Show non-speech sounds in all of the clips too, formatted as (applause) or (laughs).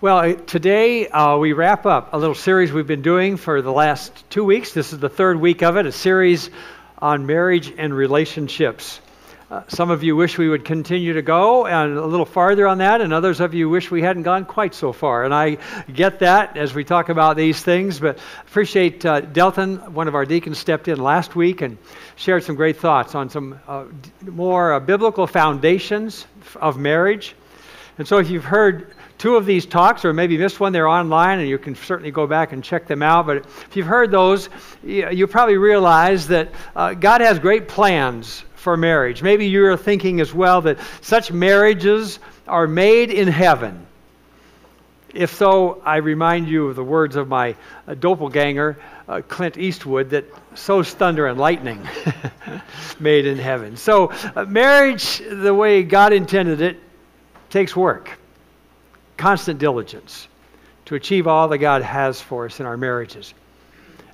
Well, today uh, we wrap up a little series we've been doing for the last two weeks. This is the third week of it, a series on marriage and relationships. Uh, some of you wish we would continue to go and a little farther on that, and others of you wish we hadn't gone quite so far. And I get that as we talk about these things, but appreciate uh, Delton, one of our deacons, stepped in last week and shared some great thoughts on some uh, more uh, biblical foundations of marriage. And so if you've heard two of these talks, or maybe missed one, they're online, and you can certainly go back and check them out. But if you've heard those, you probably realize that uh, God has great plans for marriage. Maybe you're thinking as well that such marriages are made in heaven. If so, I remind you of the words of my uh, doppelganger, uh, Clint Eastwood, that sows thunder and lightning (laughs) made in heaven. So, uh, marriage, the way God intended it, takes work constant diligence to achieve all that God has for us in our marriages.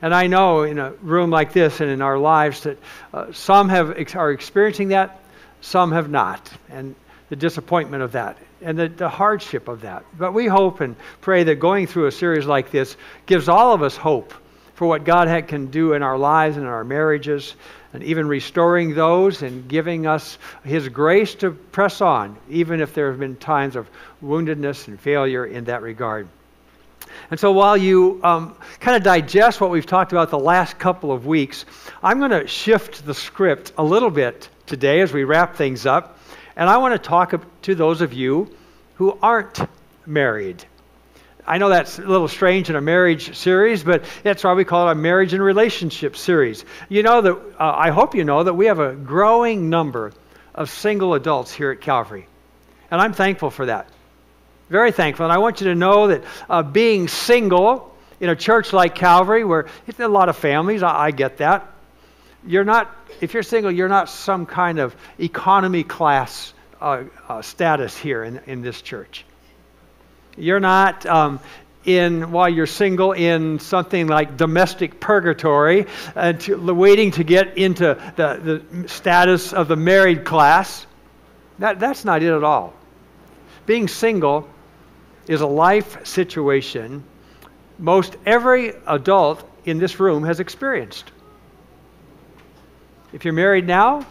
And I know in a room like this and in our lives that uh, some have are experiencing that, some have not, and the disappointment of that and the, the hardship of that. But we hope and pray that going through a series like this gives all of us hope for what God can do in our lives and in our marriages, and even restoring those and giving us His grace to press on, even if there have been times of woundedness and failure in that regard. And so while you um, kind of digest what we've talked about the last couple of weeks, I'm going to shift the script a little bit today as we wrap things up. And I want to talk to those of you who aren't married. I know that's a little strange in a marriage series, but that's why we call it a marriage and relationship series. You know that, uh, I hope you know that we have a growing number of single adults here at Calvary. And I'm thankful for that. Very thankful. And I want you to know that uh, being single in a church like Calvary, where it's a lot of families, I, I get that. You're not, if you're single, you're not some kind of economy class uh, uh status here in, in this church. You're not um, in, while you're single, in something like domestic purgatory, uh, to, waiting to get into the, the status of the married class. That, that's not it at all. Being single is a life situation most every adult in this room has experienced. If you're married now,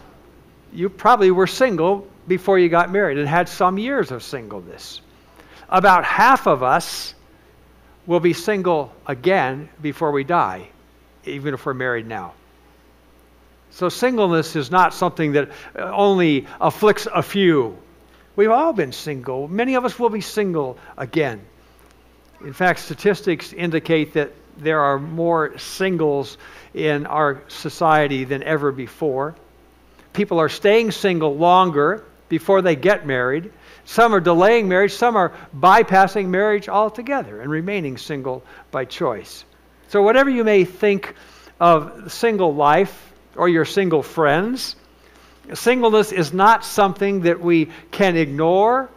you probably were single before you got married and had some years of singleness about half of us will be single again before we die, even if we're married now. So, singleness is not something that only afflicts a few. We've all been single. Many of us will be single again. In fact, statistics indicate that there are more singles in our society than ever before. People are staying single longer before they get married. Some are delaying marriage, some are bypassing marriage altogether and remaining single by choice. So, whatever you may think of single life or your single friends, singleness is not something that we can ignore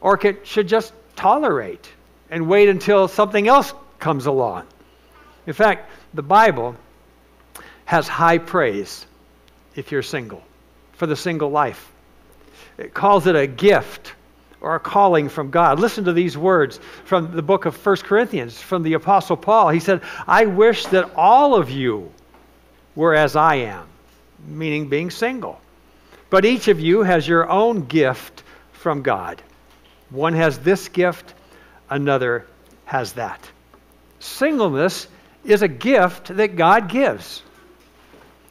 or can, should just tolerate and wait until something else comes along. In fact, the Bible has high praise if you're single, for the single life. It calls it a gift or a calling from God. Listen to these words from the book of 1 Corinthians from the Apostle Paul. He said, I wish that all of you were as I am, meaning being single. But each of you has your own gift from God. One has this gift, another has that. Singleness is a gift that God gives.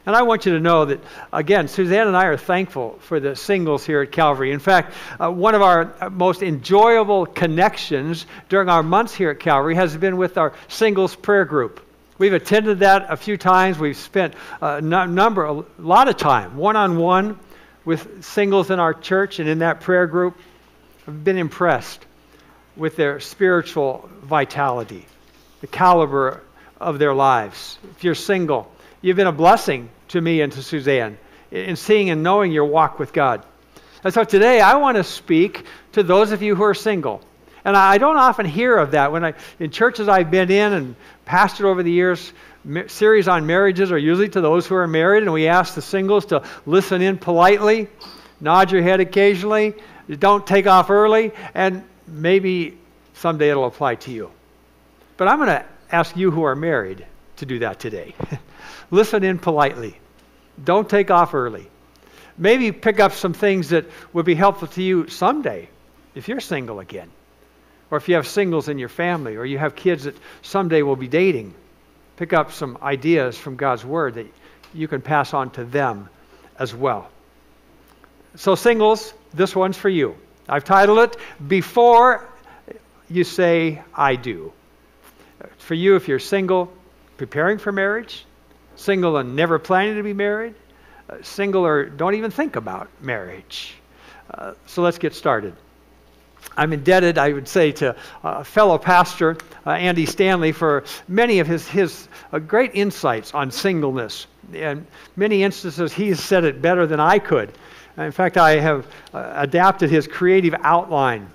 And I want you to know that, again, Suzanne and I are thankful for the singles here at Calvary. In fact, uh, one of our uh, most enjoyable connections during our months here at Calvary has been with our singles prayer group. We've attended that a few times. We've spent a number, a lot of time, one on one, with singles in our church and in that prayer group. I've been impressed with their spiritual vitality, the caliber of their lives. If you're single, you've been a blessing to me and to Suzanne in seeing and knowing your walk with God. And so today I want to speak to those of you who are single. And I don't often hear of that. When I, in churches I've been in and pastored over the years, series on marriages are usually to those who are married, and we ask the singles to listen in politely, nod your head occasionally, don't take off early, and maybe someday it'll apply to you. But I'm going to ask you who are married to do that today. (laughs) Listen in politely. Don't take off early. Maybe pick up some things that would be helpful to you someday if you're single again. Or if you have singles in your family, or you have kids that someday will be dating. Pick up some ideas from God's Word that you can pass on to them as well. So, singles, this one's for you. I've titled it Before You Say I Do. For you, if you're single, preparing for marriage, single and never planning to be married, uh, single or don't even think about marriage. Uh, so let's get started. I'm indebted, I would say, to a fellow pastor, uh, Andy Stanley, for many of his, his uh, great insights on singleness. In many instances, he has said it better than I could. In fact, I have uh, adapted his creative outline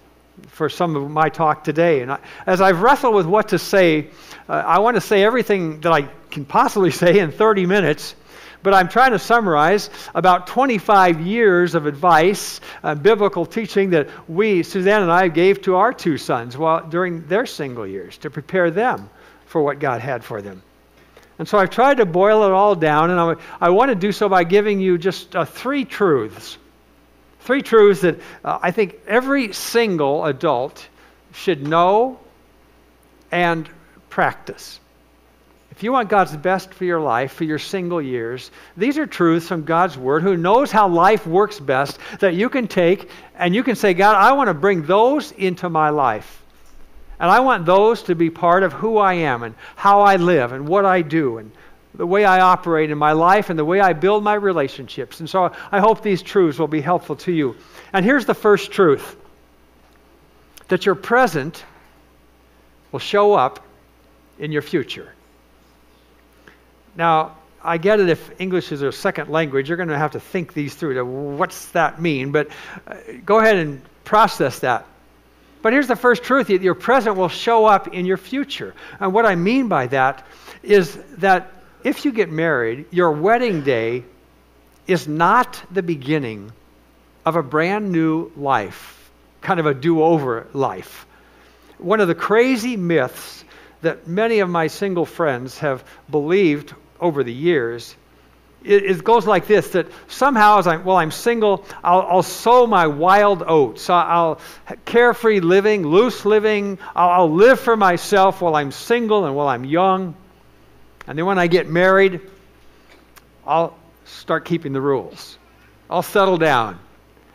for some of my talk today. And I, as I've wrestled with what to say, uh, I want to say everything that I can possibly (laughs) say in 30 minutes. But I'm trying to summarize about 25 years of advice, uh, biblical teaching that we, Suzanne and I, gave to our two sons while, during their single years to prepare them for what God had for them. And so I've tried to boil it all down, and I, I want to do so by giving you just uh, three truths. Three truths that uh, I think every single adult should know and practice. If you want God's best for your life, for your single years, these are truths from God's Word, who knows how life works best, that you can take and you can say, God, I want to bring those into my life. And I want those to be part of who I am and how I live and what I do and the way I operate in my life and the way I build my relationships. And so I hope these truths will be helpful to you. And here's the first truth that your present will show up in your future. Now, I get it if English is a second language, you're going to have to think these through. What's that mean? But uh, go ahead and process that. But here's the first truth your present will show up in your future. And what I mean by that is that if you get married, your wedding day is not the beginning of a brand new life, kind of a do over life. One of the crazy myths that many of my single friends have believed over the years it, goes like this that somehow as I'm, well i'm single I'll, I'll sow my wild oats. I'll, carefree living loose living. I'll, I'll live for myself while i'm single and while i'm young and then when i get married i'll start keeping the rules i'll settle down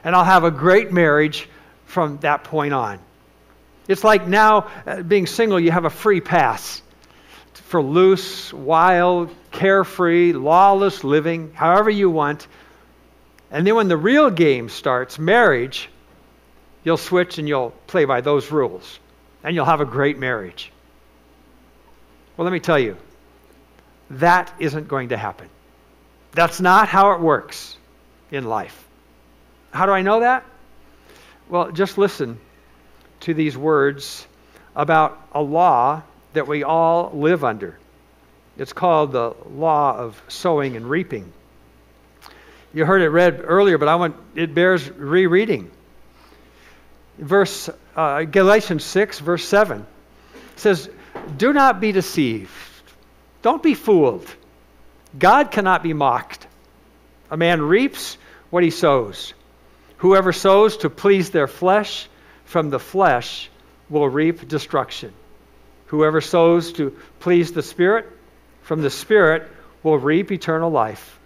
and i'll have a great marriage from that point on it's like now uh, being single you have a free pass for loose, wild, carefree, lawless living, however you want. And then when the real game starts, marriage, you'll switch and you'll play by those rules. And you'll have a great marriage. Well, let me tell you, that isn't going to happen. That's not how it works in life. How do I know that? Well, just listen to these words about a law that we all live under. It's called the law of sowing and reaping. You heard it read earlier, but I want it bears rereading. Verse uh, Galatians 6, verse 7 says, Do not be deceived. Don't be fooled. God cannot be mocked. A man reaps what he sows. Whoever sows to please their flesh, from the flesh will reap destruction. Whoever sows to please the Spirit, from the Spirit will reap eternal life.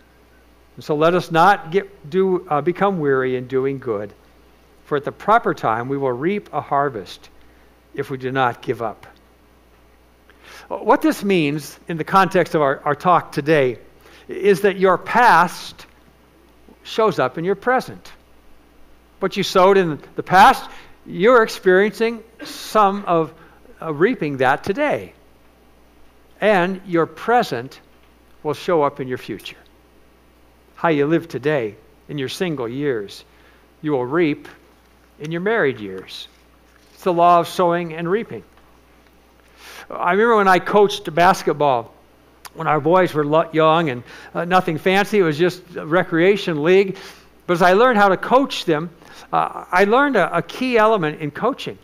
And so let us not get, do, uh, become weary in doing good, for at the proper time we will reap a harvest if we do not give up. What this means in the context of our, our talk today is that your past shows up in your present. What you sowed in the past, you're experiencing some of uh, reaping that today. And your present will show up in your future. How you live today in your single years, you will reap in your married years. It's the law of sowing and reaping. I remember when I coached basketball when our boys were young and uh, nothing fancy, it was just a recreation league. But as I learned how to coach them, uh, I learned a, a key element in coaching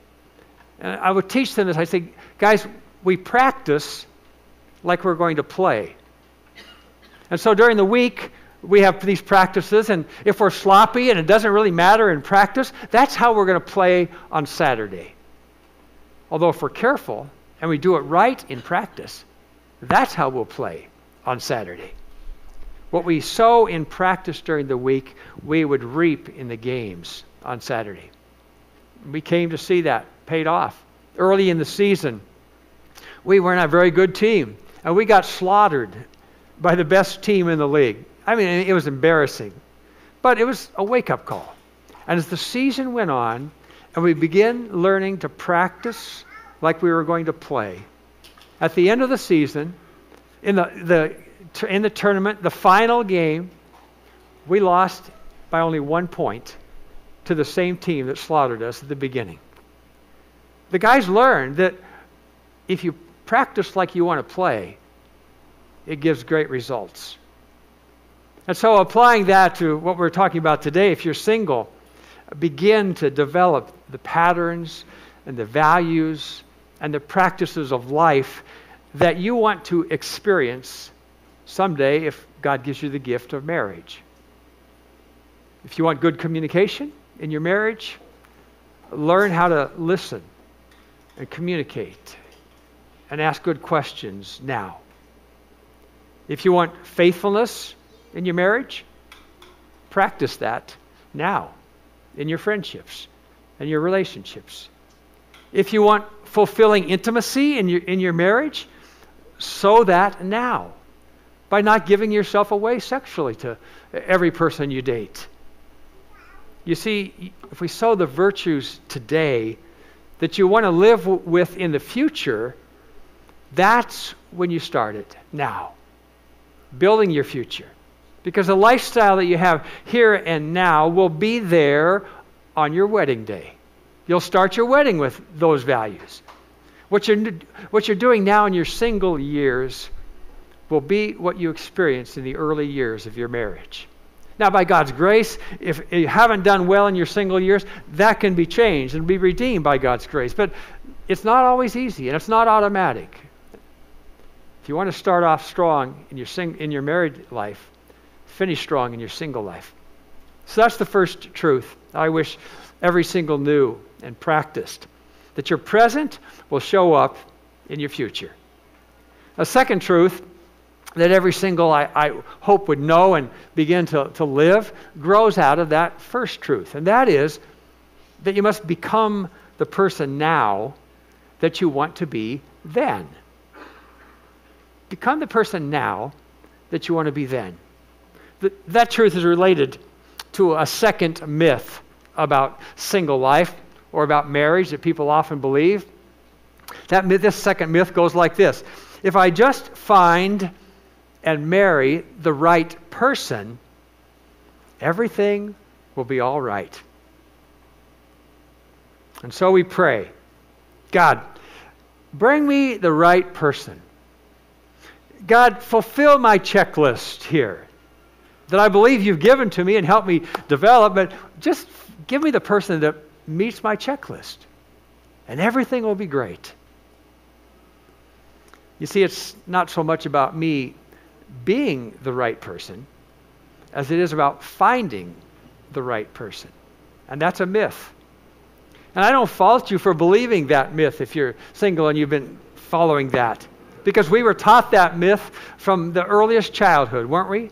And I would teach them this. I say, guys, we practice like we're going to play. And so during the week, we have these practices, and if we're sloppy and it doesn't really matter in practice, that's how we're going to play on Saturday. Although, if we're careful and we do it right in practice, that's how we'll play on Saturday. What we sow in practice during the week, we would reap in the games on Saturday. We came to see that paid off. Early in the season, we weren't a very good team, and we got slaughtered by the best team in the league. I mean, it was embarrassing, but it was a wake up call. And as the season went on, and we began learning to practice like we were going to play, at the end of the season, in the, the, in the tournament, the final game, we lost by only one point to the same team that slaughtered us at the beginning. The guys learned that if you practice like you want to play, it gives great results. And so, applying that to what we're talking about today, if you're single, begin to develop the patterns and the values and the practices of life that you want to experience someday if God gives you the gift of marriage. If you want good communication in your marriage, learn how to listen and communicate and ask good questions now. If you want faithfulness in your marriage, practice that now in your friendships and your relationships. If you want fulfilling intimacy in your, in your marriage, sow that now by not giving yourself away sexually to every person you date. You see, if we sow the virtues today that you want to live with in the future, that's when you start it now. Building your future. Because the lifestyle that you have here and now will be there on your wedding day. You'll start your wedding with those values. What you're, what you're doing now in your single years will be what you experienced in the early years of your marriage. Now, by God's grace, if you haven't done well in your single years, that can be changed and be redeemed by God's grace. But it's not always easy and it's not automatic. If you want to start off strong in your, sing- in your married life, finish strong in your single life. So that's the first truth I wish every single knew and practiced that your present will show up in your future. A second truth that every single I, I, hope would know and begin to, to live grows out of that first truth. And that is that you must become the person now that you want to be then. Become the person now that you want to be then. The, that truth is related to a second myth about single life or about marriage that people often believe. That this second myth goes like this If I just find and marry the right person, everything will be all right. And so we pray God, bring me the right person. God, fulfill my checklist here that I believe you've given to me and help me develop, but just give me the person that meets my checklist, and everything will be great. You see, it's not so much about me being the right person as it is about finding the right person. And that's a myth. And I don't fault you for believing that myth if you're single and you've been following that. Because we were taught that myth from the earliest childhood, weren't we?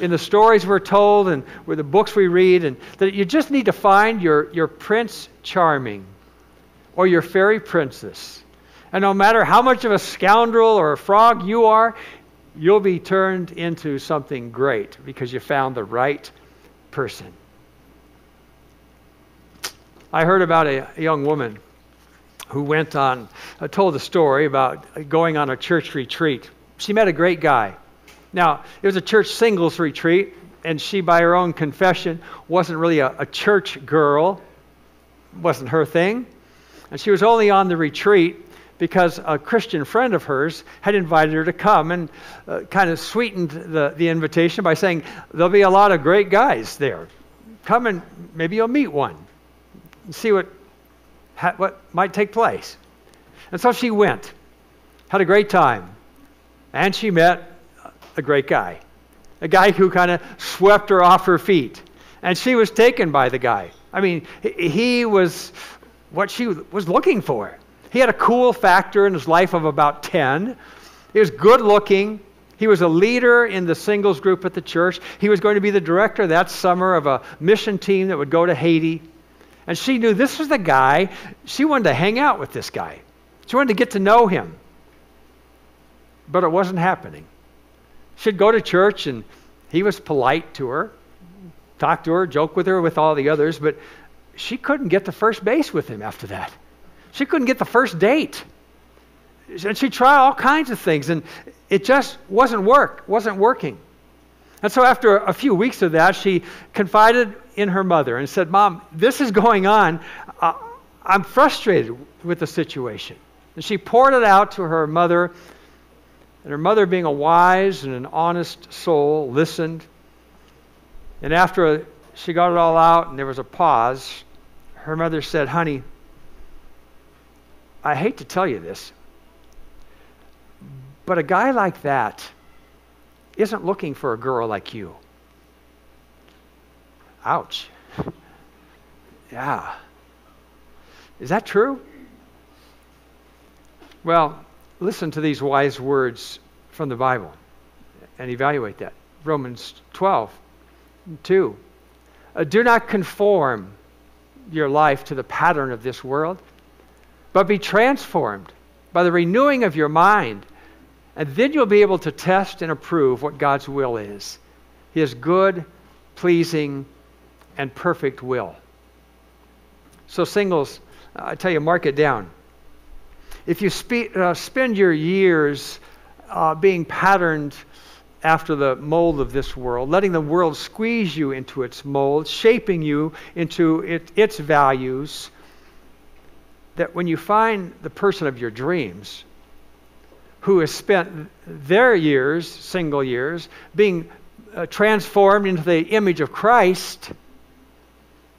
In the stories we're told and with the books we read, and that you just need to find your, your prince charming or your fairy princess. And no matter how much of a scoundrel or a frog you are, you'll be turned into something great because you found the right person. I heard about a young woman who went on, uh, told a story about going on a church retreat. She met a great guy. Now, it was a church singles retreat, and she, by her own confession, wasn't really a, a church girl, wasn't her thing. And she was only on the retreat because a Christian friend of hers had invited her to come and uh, kind of sweetened the, the invitation by saying, There'll be a lot of great guys there. Come and maybe you'll meet one. and See what what might take place. And so she went, had a great time, and she met a great guy, a guy who kind of swept her off her feet. And she was taken by the guy. I mean, he was what she was looking for. He had a cool factor in his life of about 10. He was good looking. He was a leader in the singles group at the church. He was going to be the director that summer of a mission team that would go to Haiti. And she knew this was the guy. She wanted to hang out with this guy, she wanted to get to know him. But it wasn't happening. She'd go to church, and he was polite to her, talk to her, joke with her, with all the others, but she couldn't get to first base with him after that. She couldn't get the first date. And she tried all kinds of things, and it just wasn't work, wasn't working. And so after a few weeks of that, she confided in her mother and said, Mom, this is going on. Uh, I'm frustrated with the situation. And she poured it out to her mother. And her mother, being a wise and an honest soul, listened. And after she got it all out and there was a pause, her mother said, Honey, I hate to tell you this, but a guy like that isn't looking for a girl like you. Ouch. (laughs) Yeah. Is that true? Well, listen to these wise words from the Bible and evaluate that. Romans 12, 2. Uh, do not conform your life to the pattern of this world, but be transformed by the renewing of your mind. And then you'll be able to test and approve what God's will is His good, pleasing, and perfect will. So, singles, I tell you, mark it down. If you spe- uh, spend your years uh, being patterned after the mold of this world, letting the world squeeze you into its mold, shaping you into it, its values, that when you find the person of your dreams, who has spent their years, single years, being uh, transformed into the image of Christ,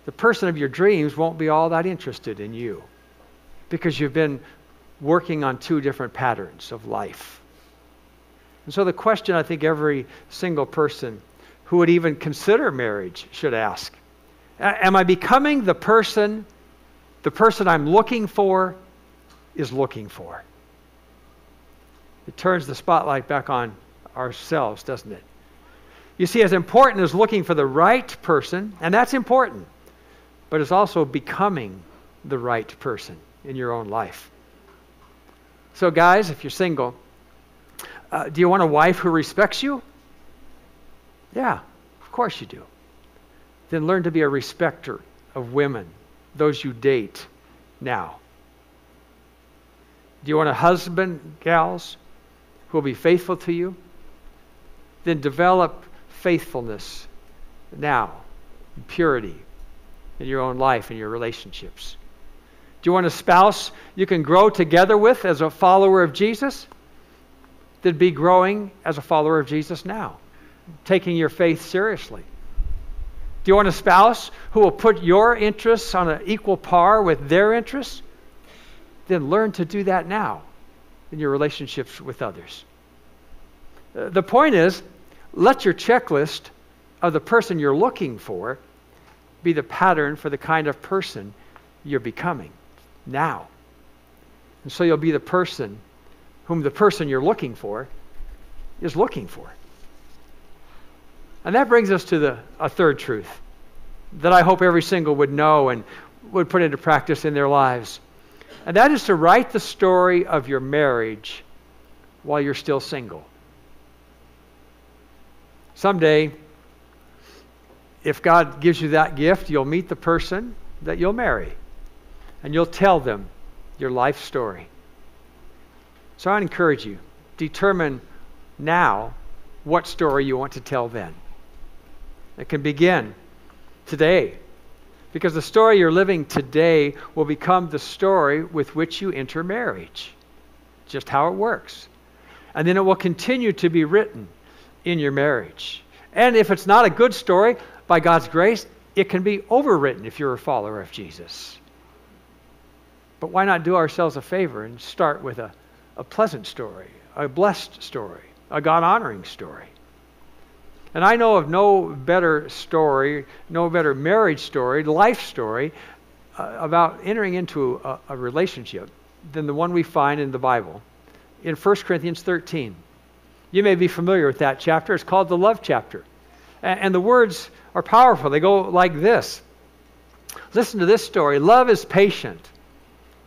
the person of your dreams won't be all that interested in you because you've been working on two different patterns of life. And so, the question I think every single person who would even consider marriage should ask Am I becoming the person the person I'm looking for is looking for? It turns the spotlight back on ourselves, doesn't it? You see, as important as looking for the right person, and that's important, but it's also becoming the right person in your own life. So, guys, if you're single, uh, do you want a wife who respects you? Yeah, of course you do. Then learn to be a respecter of women, those you date now. Do you want a husband, gals, who will be faithful to you? Then develop faithfulness now, purity in your own life and your relationships. Do you want a spouse you can grow together with as a follower of Jesus? Then be growing as a follower of Jesus now, taking your faith seriously. Do you want a spouse who will put your interests on an equal par with their interests? Then learn to do that now in your relationships with others. Uh, the point is, let your checklist of the person you're looking for be the pattern for the kind of person you're becoming now. And so you'll be the person whom the person you're looking for is looking for. And that brings us to the, a third truth that I hope every single would know and would put into practice in their lives. And that is to write the story of your marriage while you're still single. Someday, if God gives you that gift, you'll meet the person that you'll marry and you'll tell them your life story. So I encourage you determine now what story you want to tell then. It can begin today because the story you're living today will become the story with which you enter marriage. Just how it works. And then it will continue to be written in your marriage. And if it's not a good story, by God's grace, it can be overwritten if you're a follower of Jesus. But why not do ourselves a favor and start with a, a pleasant story, a blessed story, a God honoring story? And I know of no better story, no better marriage story, life story uh, about entering into a, a relationship than the one we find in the Bible in 1 Corinthians 13. You may be familiar with that chapter. It's called the love chapter. And, and the words are powerful. They go like this Listen to this story Love is patient,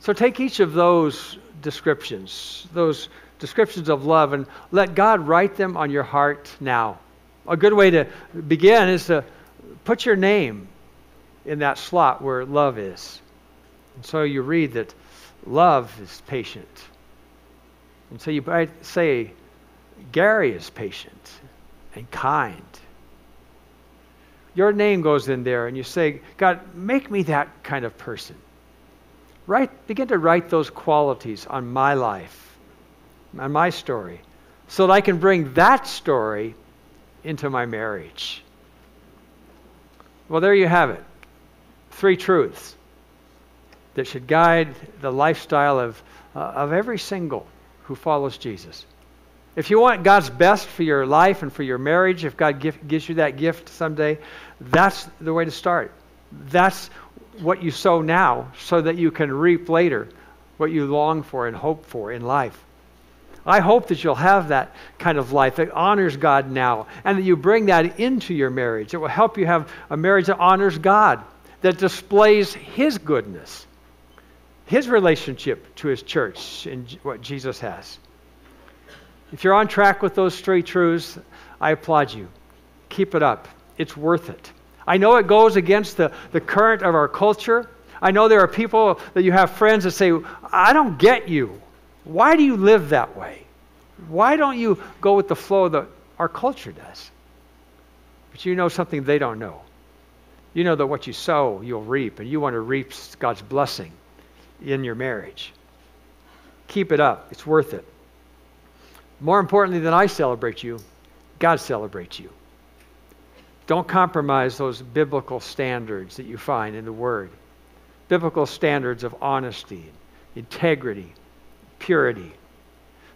So take each of those descriptions, those descriptions of love, and let God write them on your heart now. A good way to begin is to put your name in that slot where love is. And so you read that love is patient. And so you might say, Gary is patient and kind your name goes in there and you say, God, make me that kind of person. Write, begin to write those qualities on my life, on my story, so that I can bring that story into my marriage. Well, there you have it. Three truths that should guide the lifestyle of, uh, of every single who follows Jesus. If you want God's best for your life and for your marriage, if God give, gives you that gift someday, that's the way to start. That's what you sow now so that you can reap later what you long for and hope for in life. I hope that you'll have that kind of life that honors God now and that you bring that into your marriage. It will help you have a marriage that honors God, that displays His goodness, His relationship to His church and what Jesus has. If you're on track with those three truths, I applaud you. Keep it up. It's worth it. I know it goes against the, the current of our culture. I know there are people that you have friends that say, I don't get you. Why do you live that way? Why don't you go with the flow that our culture does? But you know something they don't know. You know that what you sow, you'll reap, and you want to reap God's blessing in your marriage. Keep it up. It's worth it. More importantly than I celebrate you, God celebrates you. Don't compromise those biblical standards that you find in the Word. Biblical standards of honesty, integrity, purity.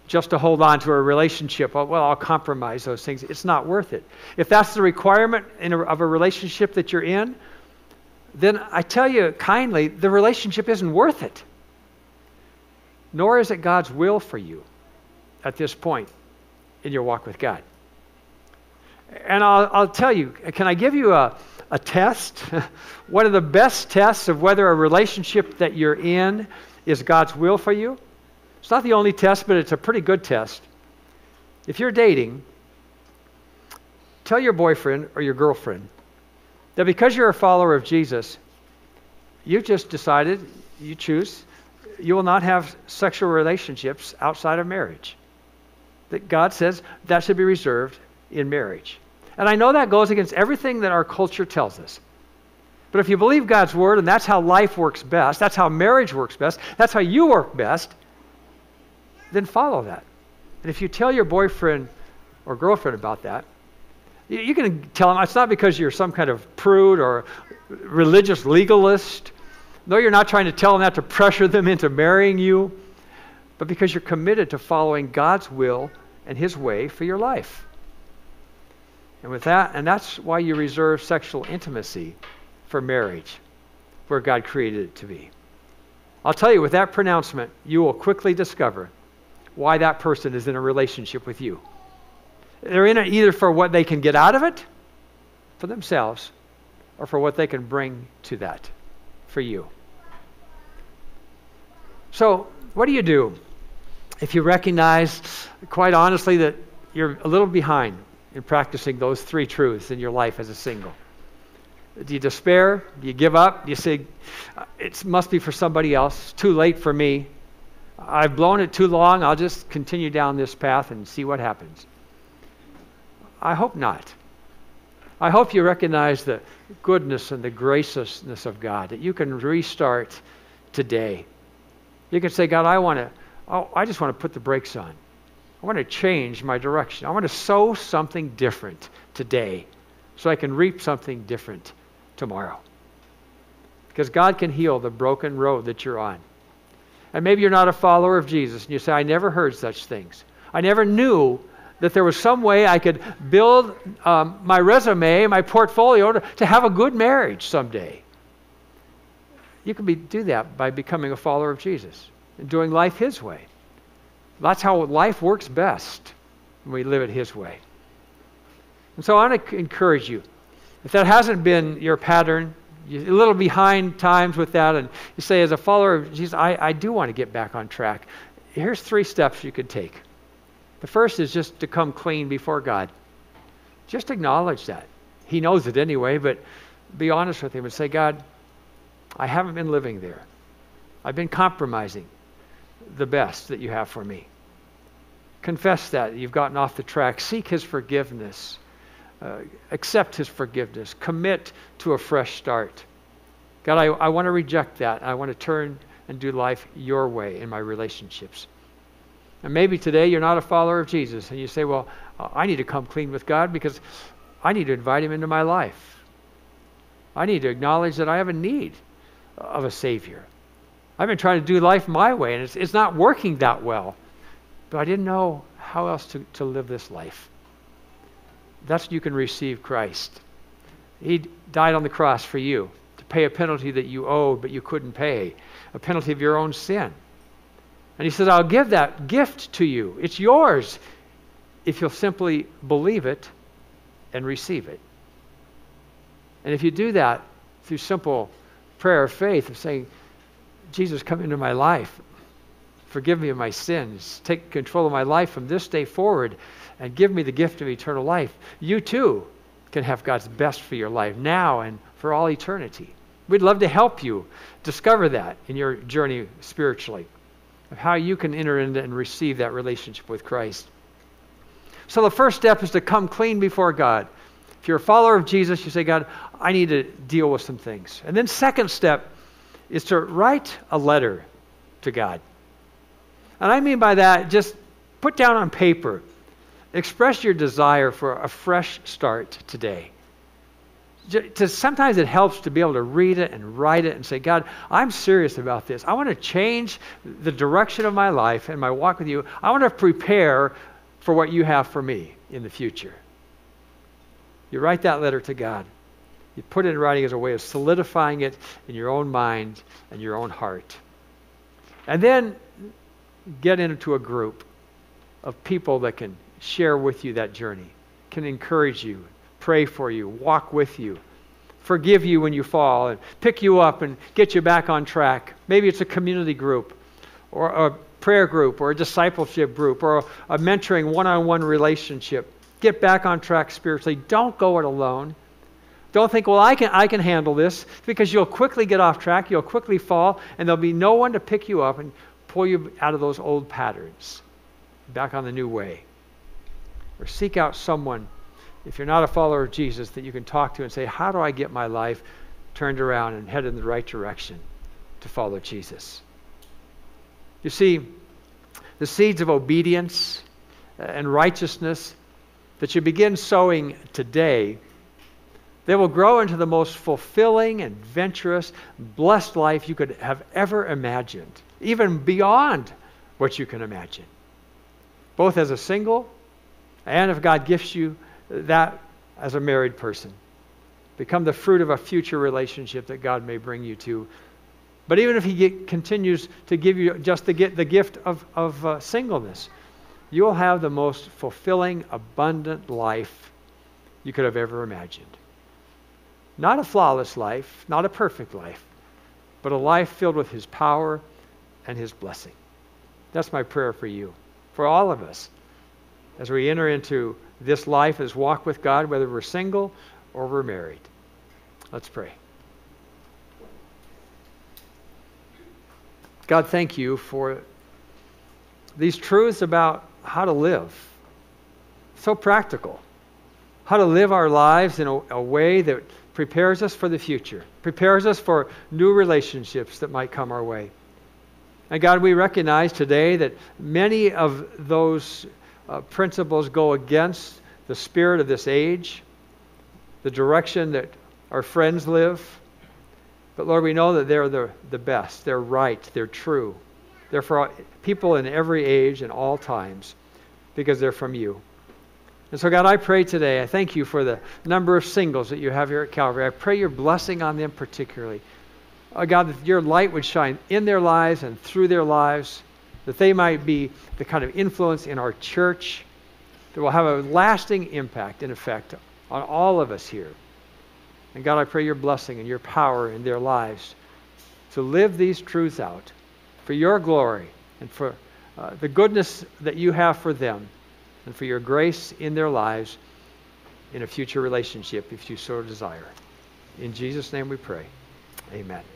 Just to hold on to a relationship, oh, well, I'll compromise those things. It's not worth it. If that's the requirement a, of a relationship that you're in, then I tell you kindly, the relationship isn't worth it. Nor is it God's will for you at this point in your walk with God. And I'll, I'll tell you, can I give you a, a test? (laughs) One of the best tests of whether a relationship that you're in is God's will for you. It's not the only test, but it's a pretty good test. If you're dating, tell your boyfriend or your girlfriend that because you're a follower of Jesus, you've just decided, you choose, you will not have sexual relationships outside of marriage that God says that should be reserved in marriage. And I know that goes against everything that our culture tells us. But if you believe God's word and that's how life works best, that's how marriage works best, that's how you work best, then follow that. And if you tell your boyfriend or girlfriend about that, you can tell them it's not because you're some kind of prude or religious legalist. No, you're not trying to tell them that to pressure them into marrying you, but because you're committed to following God's will and His way for your life. And with that, and that's why you reserve sexual intimacy for marriage, where God created it to be. I'll tell you, with that pronouncement, you will quickly discover why that person is in a relationship with you. They're in it either for what they can get out of it for themselves or for what they can bring to that for you. So, what do you do if you recognize, quite honestly, that you're a little behind in practicing those three truths in your life as a single. Do you despair? Do you give up? Do you say, uh, it must be for somebody else? Too late for me. I've blown it too long. I'll just continue down this path and see what happens. I hope not. I hope you recognize the goodness and the graciousness of God, that you can restart today. You can say, God, I want to, oh, I just want to put the brakes on. I want to change my direction. I want to sow something different today so I can reap something different tomorrow. Because God can heal the broken road that you're on. And maybe you're not a follower of Jesus and you say, I never heard such things. I never knew that there was some way I could build um, my resume, my portfolio to, to have a good marriage someday. You can be, do that by becoming a follower of Jesus and doing life His way. That's how life works best when we live it His way. And so I want to encourage you. If that hasn't been your pattern, you're a little behind times with that, and you say, as a follower of Jesus, I, I do want to get back on track. Here's three steps you could take. The first is just to come clean before God. Just acknowledge that. He knows it anyway, but be honest with Him and say, God, I haven't been living there. I've been compromising the best that you have for me. Confess that you've gotten off the track. Seek His forgiveness. Uh, accept His forgiveness. Commit to a fresh start. God, I, I want to reject that. I want to turn and do life your way in my relationships. And maybe today you're not a follower of Jesus and you say, Well, I need to come clean with God because I need to invite Him into my life. I need to acknowledge that I have a need of a Savior. I've been trying to do life my way and it's, it's not working that well. But I didn't know how else to, to live this life. That's you can receive Christ. He died on the cross for you to pay a penalty that you owed but you couldn't pay, a penalty of your own sin. And he says, I'll give that gift to you. It's yours if you'll simply believe it and receive it. And if you do that through simple prayer of faith, of saying, Jesus, come into my life, forgive me of my sins, take control of my life from this day forward, and give me the gift of eternal life, you too can have God's best for your life now and for all eternity. We'd love to help you discover that in your journey spiritually of how you can enter into and receive that relationship with Christ. So the first step is to come clean before God. If you're a follower of Jesus, you say, God, I need to deal with some things. And then second step is to write a letter to God. And I mean by that, just put down on paper, express your desire for a fresh start today to, sometimes it helps to be able to read it and write it and say, God, I'm serious about this. I want to change the direction of my life and my walk with you. I want to prepare for what you have for me in the future. You write that letter to God. You put it in writing as a way of solidifying it in your own mind and your own heart. And then get into a group of people that can share with you that journey, can encourage you, pray for you, walk with you, forgive you when you fall, and pick you up and get you back on track. Maybe it's a community group, or a prayer group, or a discipleship group, or a, mentoring one on one relationship. Get back on track spiritually. Don't go it alone. Don't think, well, I can, I can handle this, because you'll quickly get off track, you'll quickly fall, and there'll be no one to pick you up and pull you out of those old patterns back on the new way. Or seek out someone if you're not a follower of Jesus, that you can talk to and say, How do I get my life turned around and head in the right direction to follow Jesus? You see, the seeds of obedience uh, and righteousness that you begin sowing today, they will grow into the most fulfilling, adventurous, blessed life you could have ever imagined, even beyond what you can imagine, both as a single and if God gifts you that as a married person. Become the fruit of a future relationship that God may bring you to. But even if He get, continues to give you just the, the gift of, of uh, singleness, you'll have the most fulfilling, abundant life you could have ever imagined. Not a flawless life, not a perfect life, but a life filled with His power and His blessing. That's my prayer for you, for all of us, as we enter into this life as walk with God, whether we're single or we're married. Let's pray. God, thank you for these truths about how to live. So practical. How to live our lives in a, a, way that prepares us for the future, prepares us for new relationships that might come our way. And God, we recognize today that many of those uh, principles go against the spirit of this age, the direction that our friends live. But Lord, we know that they're the, the best. They're right. They're true. They're for people in every age and all times because they're from you. And so, God, I pray today, I thank you for the number of singles that you have here at Calvary. I pray your blessing on them particularly. Oh, God, that your light would shine in their lives and through their lives, that they might be the kind of influence in our church that will have a lasting impact and effect on all of us here. And God, I pray your blessing and your power in their lives to live these truths out for your glory and for uh, the goodness that you have for them and for your grace in their lives in a future relationship if you so desire. In Jesus' name we pray. Amen.